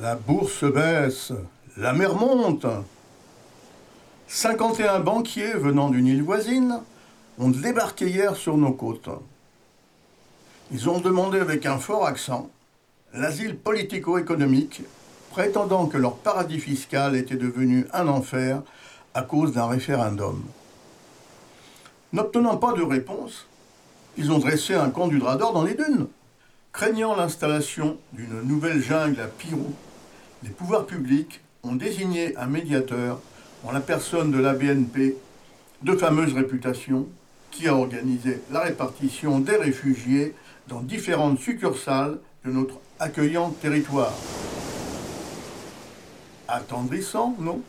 La bourse baisse, la mer monte. 51 banquiers venant d'une île voisine ont débarqué hier sur nos côtes. Ils ont demandé avec un fort accent l'asile politico-économique, prétendant que leur paradis fiscal était devenu un enfer à cause d'un référendum. N'obtenant pas de réponse, ils ont dressé un camp du drap d'or dans les dunes. Craignant l'installation d'une nouvelle jungle à Pirou, les pouvoirs publics ont désigné un médiateur en la personne de la BNP, de fameuse réputation, qui a organisé la répartition des réfugiés dans différentes succursales de notre accueillant territoire. Attendrissant, non?